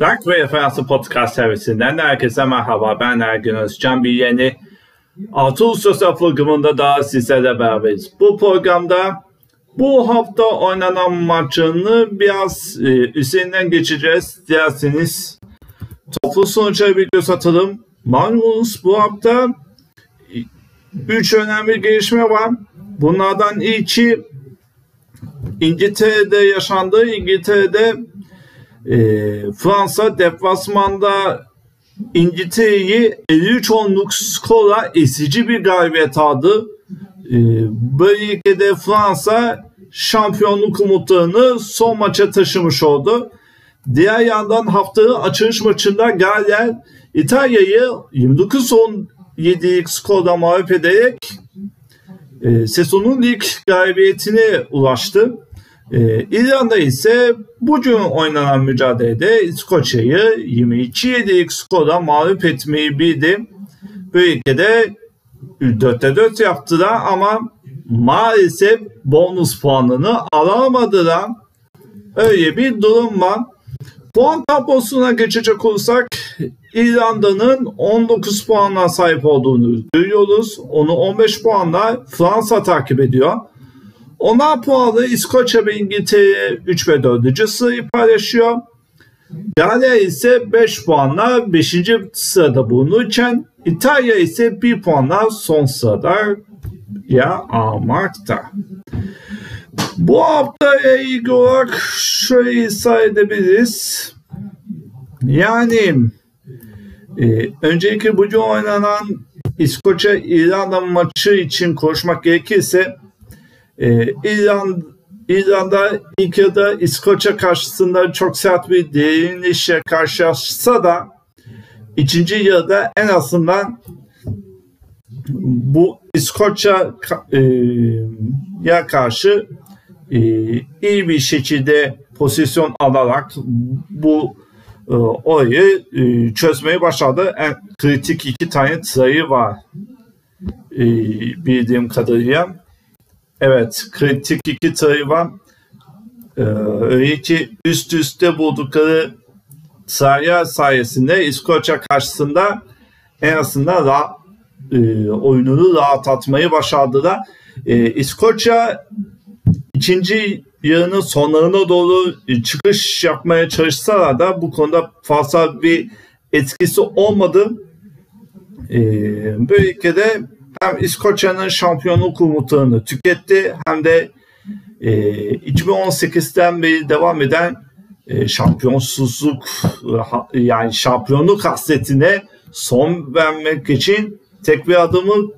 Rock ve Referansı Podcast servisinden herkese merhaba. Ben Ergün Özcan. Bir yeni 6 Ağustos programında daha sizlerle beraberiz. Bu programda bu hafta oynanan maçını biraz e, üzerinden geçeceğiz. Dilerseniz toplu sonuçlara bir göz atalım. Magnus bu hafta 3 önemli gelişme var. Bunlardan ilki İngiltere'de yaşandı. İngiltere'de e, Fransa deplasmanda İngiltere'yi 53 onluk skora esici bir galibiyet aldı. E, böylelikle Fransa şampiyonluk umutlarını son maça taşımış oldu. Diğer yandan haftanın açılış maçında Galler İtalya'yı 29-17'lik skorda mağlup ederek e, sezonun ilk galibiyetine ulaştı. Ee, İrlanda ise bugün oynanan mücadelede İskoçya'yı 22-7'lik skorla mağlup etmeyi bildi. Böylelikle de 4'te 4 yaptılar ama maalesef bonus puanını alamadılar. Öyle bir durum var. Puan tablosuna geçecek olursak İrlanda'nın 19 puanla sahip olduğunu görüyoruz. Onu 15 puanla Fransa takip ediyor. Ona puanlı İskoçya ve İngiltere 3 ve 4. sırayı paylaşıyor. Galya ise 5 puanla 5. sırada bulunurken İtalya ise 1 puanla son sırada ya almakta. Bu hafta ilgili olarak şöyle izah edebiliriz. Yani e, önceki bugün oynanan İskoçya İrlanda maçı için konuşmak gerekirse e, İran İran'da ilk yarıda İskoçya karşısında çok sert bir direnişle karşılaşsa da ikinci yarıda en azından bu İskoçya e, ya karşı e, iyi bir şekilde pozisyon alarak bu e, olayı e, çözmeyi başardı. En kritik iki tane sayı var e, bildiğim kadarıyla. Evet, kritik iki sayı var. Ee, öyle ki üst üste buldukları sayı sayesinde İskoçya karşısında en azından ra, e, oyununu rahatlatmayı başardılar. E, İskoçya ikinci yarının sonlarına doğru çıkış yapmaya çalışsalar da bu konuda fazla bir etkisi olmadı. E, böylelikle de hem İskoçya'nın şampiyonluk umutlarını tüketti hem de e, 2018'den beri devam eden e, şampiyonsuzluk yani şampiyonluk hasretine son vermek için tek bir adımı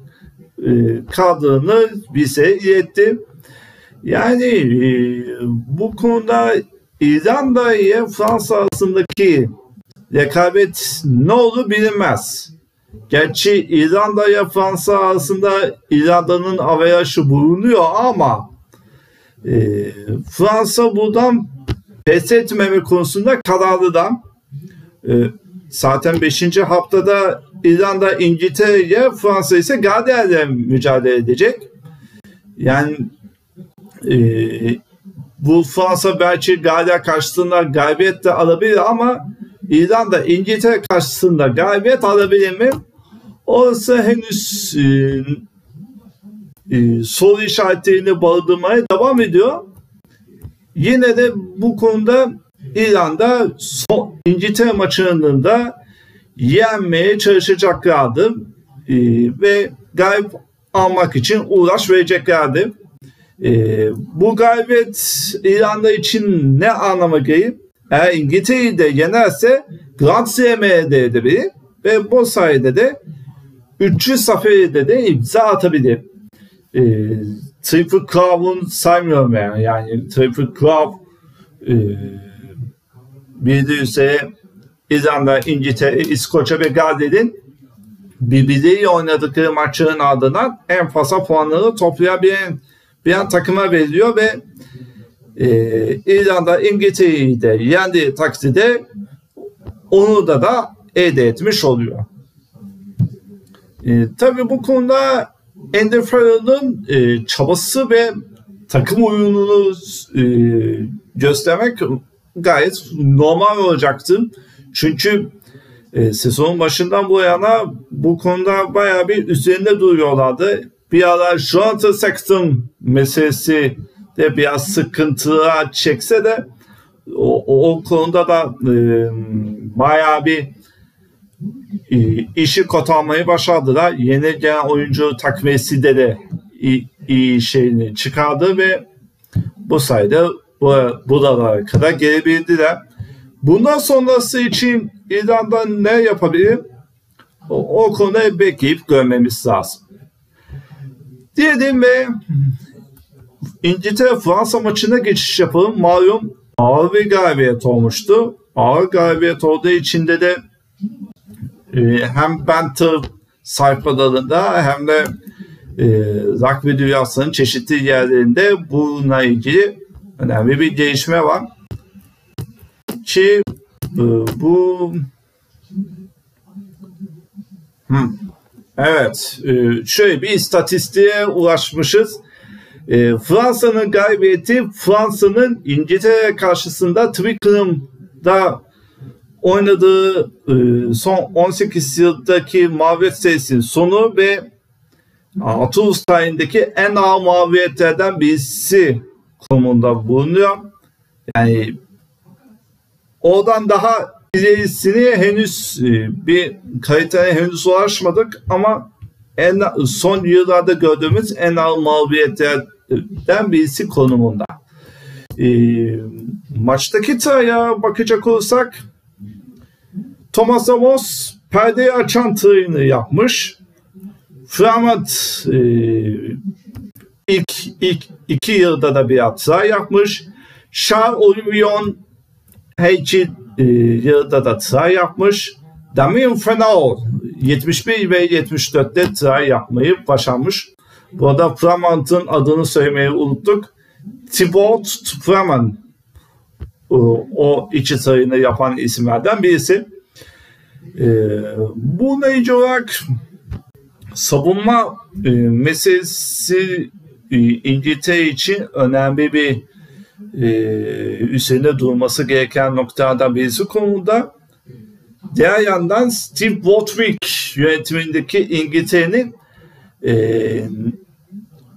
e, kaldığını bize iletti. Yani e, bu konuda İrlanda ile Fransa arasındaki rekabet ne olur bilinmez. Gerçi İrlanda ile Fransa arasında İrlanda'nın averajı bulunuyor ama e, Fransa buradan pes etmeme konusunda kararlı da. E, zaten 5. haftada İrlanda İngiltere ile Fransa ise Gader'le mücadele edecek. Yani e, bu Fransa belki Gader karşısında galibiyet de alabilir ama İrlanda İngiltere karşısında galibiyet alabilir mi? Orası henüz e, e, soru işaretlerini barındırmaya devam ediyor. Yine de bu konuda İran'da son, İngiltere maçının da yenmeye çalışacaklardı e, ve galip almak için uğraş vereceklerdi. E, bu galibiyet İran'da için ne anlama gelir? Eğer İngiltere'yi de yenerse Grand Slam'e elde edebilir ve bu sayede de 300 safhede de imza atabilir. E, Triple Crow'un saymıyorum yani. Yani Triple Crow e, bildiği üzere İzlanda, İngiltere, İskoçya ve Galler'in birbirleriyle oynadıkları maçların ardından en fazla puanları toplayabilen bir an takıma veriliyor ve e, İrlanda İngiltere'yi de yendiği takdirde onu da da elde etmiş oluyor. E, tabii bu konuda Ender Farrell'ın e, çabası ve takım oyununu e, göstermek gayet normal olacaktı. Çünkü e, sezonun başından bu yana bu konuda bayağı bir üzerinde duruyorlardı. Bir ara Jonathan Sexton meselesi de biraz sıkıntıya çekse de o, o konuda da e, bayağı bir işi kotarmayı başardılar. Yeni gelen oyuncu takviyesi de iyi, iyi şeyini çıkardı ve bu sayede bu, buralara kadar gelebildiler. Bundan sonrası için İran'da ne yapabilir? O, o konuda bekleyip görmemiz lazım. Diyelim ve İngiltere Fransa maçına geçiş yapalım. Malum ağır bir galibiyet olmuştu. Ağır galibiyet olduğu içinde de e, hem Banter sayfalarında hem de e, rugby dünyasının çeşitli yerlerinde bununla ilgili önemli bir gelişme var. Ki e, bu hmm. evet e, şöyle bir istatistiğe ulaşmışız. E, Fransa'nın galibiyeti Fransa'nın İngiltere karşısında Twickenham'da oynadığı e, son 18 yıldaki mağlubiyet serisinin sonu ve Toulouse tarihindeki en ağır mağlubiyetlerden birisi konumunda bulunuyor. Yani oradan daha ilerisini henüz e, bir kaliteye henüz ulaşmadık ama en son yıllarda gördüğümüz en ağır mağlubiyetlerden birisi konumunda. E, maçtaki taya bakacak olursak Thomas Amos perdeyi açan tığını yapmış. Flamand e, ilk, ilk iki yılda da bir hata yapmış. Charles Olivion H e, yılda da try yapmış. Damien Fenol 71 ve 74'te try yapmayı başarmış. Bu arada Flamand'ın adını söylemeyi unuttuk. Thibaut Flamand o, o iki sayını yapan isimlerden birisi. Ee, bu neyce olarak savunma e, meselesi e, İngiltere için önemli bir e, üzerinde durması gereken noktalardan birisi konuda. Diğer yandan Steve Watwick yönetimindeki İngiltere'nin e,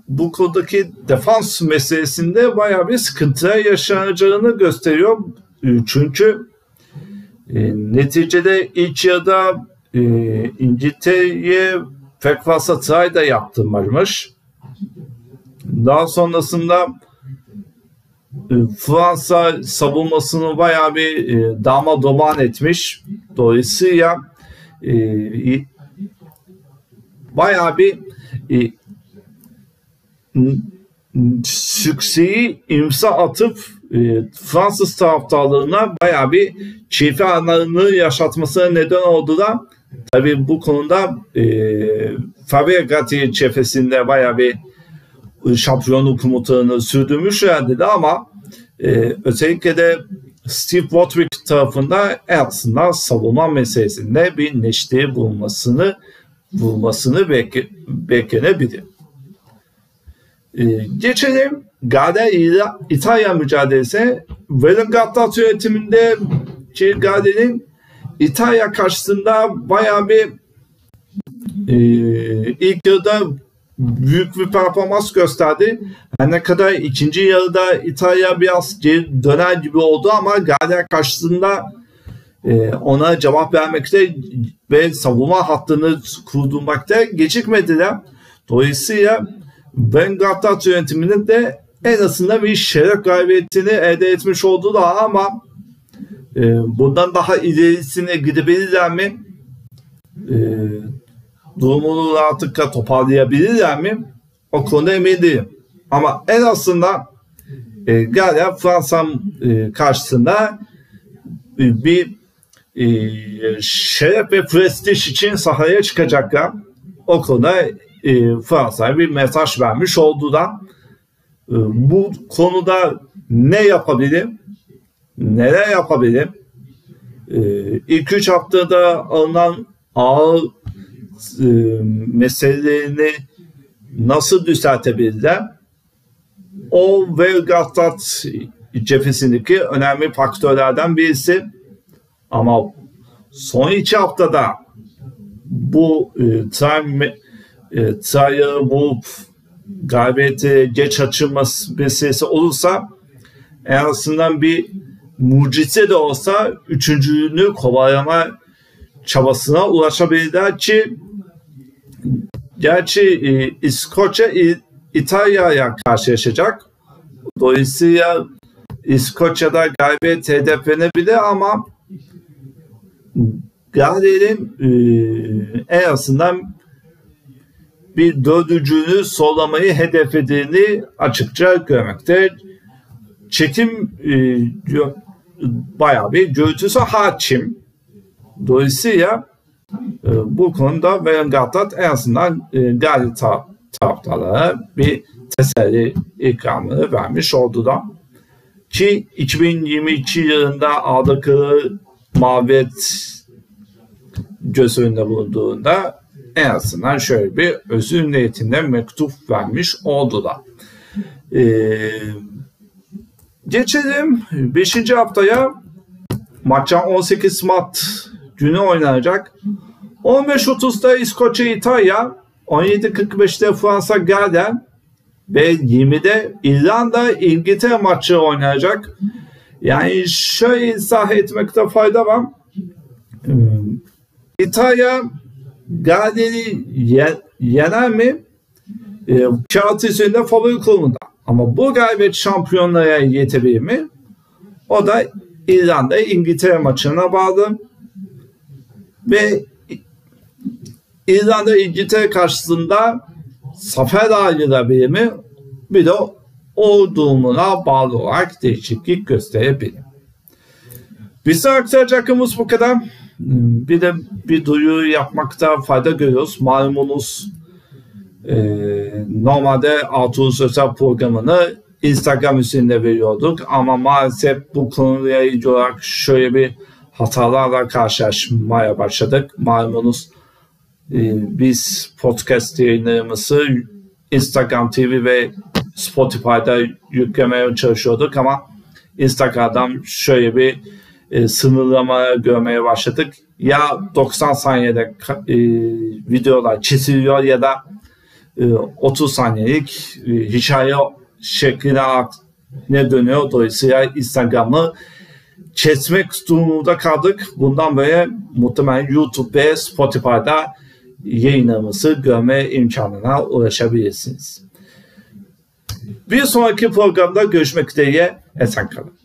bu konudaki defans meselesinde bayağı bir sıkıntı yaşanacağını gösteriyor. E, çünkü e, neticede ilk yarıda e, İngiltere'ye try da yaptırmamış. Daha sonrasında e, Fransa savunmasını bayağı bir e, dama doman etmiş. Dolayısıyla e, bayağı bir e, sükseyi imza atıp e, Fransız taraftarlarına bayağı bir çift anlarını yaşatmasına neden oldular. Tabii bu konuda e, Fabregas cephesinde bayağı bir şampiyonluk umutlarını sürdürmüşlerdi de ama e, özellikle de Steve Watwick tarafında en azından savunma meselesinde bir neşte bulmasını bulmasını bekle, beklenebilir. E, geçelim Gade İtalya mücadelesi. Wellington yönetiminde Gade'nin İtalya karşısında bayağı bir e, ilk yarıda büyük bir performans gösterdi. Her ne kadar ikinci yarıda İtalya biraz geri döner gibi oldu ama Galler karşısında e, ona cevap vermekte ve savunma hattını kurdurmakta gecikmediler. Dolayısıyla Ben Gattat yönetiminin de en azından bir şeref galibiyetini elde etmiş oldu da ama e, bundan daha ilerisine gidebilirler mi? E, durumunu rahatlıkla toparlayabilirler mi? O konuda emin değilim. Ama en azından e, Galya Fransa e, karşısında e, bir e, şeref ve prestij için sahaya çıkacaklar. O konuda e, Fransa'ya bir mesaj vermiş oldu da bu konuda ne yapabilirim? Neler yapabilirim? E, ilk üç haftada alınan ağır e, meselelerini nasıl düzeltebilirler? O Velgattat cephesindeki önemli faktörlerden birisi. Ama son iki haftada bu e, time e, trial move galibiyeti geç açılması meselesi olursa en azından bir mucize de olsa üçüncülüğünü kovalama çabasına ulaşabilirler ki gerçi e, İskoçya İtalya'ya karşılaşacak. Dolayısıyla İskoçya'da galibiyet hedeflenebilir ama Galatasaray'ın e, en azından bir dördüncülüğü sollamayı hedeflediğini açıkça görmekte. Çekim e, bayağı bir görüntüsü hakim. Dolayısıyla e, bu konuda Verengattat en azından e, ta, taraftarlara bir teselli ikramını vermiş oldu da. Ki 2022 yılında aldıkları mağlubiyet göz önünde bulunduğunda en azından şöyle bir özür niyetinde mektup vermiş oldular. Ee, geçelim 5. haftaya maçtan 18 Mart günü oynanacak. 15.30'da İskoçya İtalya, 17.45'te Fransa Gallen ve 20'de İrlanda İngiltere maçı oynayacak. Yani şöyle izah etmekte fayda var. Ee, İtalya Galler'i yener mi? E, kağıt üzerinde favori konumunda. Ama bu galibiyet şampiyonlara yetebilir mi? O da İrlanda İngiltere maçına bağlı. Ve İrlanda İngiltere karşısında zafer ayrılabilir mi? Bir de o durumuna bağlı olarak değişiklik gösterebilir. Bize aktaracakımız bu kadar. Bir de bir duyuru yapmakta fayda görüyoruz. Malumunuz e, normalde Artur Özel programını Instagram üzerinde veriyorduk ama maalesef bu konuyla ilgili olarak şöyle bir hatalarla karşılaşmaya başladık. Malumunuz e, biz podcast yayınlarımızı Instagram TV ve Spotify'da yüklemeye çalışıyorduk ama Instagram'dan şöyle bir e, sınırlama görmeye başladık. Ya 90 saniyede e, videolar kesiliyor ya da e, 30 saniyelik e, hikaye şekline ne dönüyor. Dolayısıyla Instagram'ı kesmek durumunda kaldık. Bundan böyle muhtemelen YouTube ve Spotify'da yayınlarımızı görme imkanına ulaşabilirsiniz. Bir sonraki programda görüşmek dileğiyle esen kalın.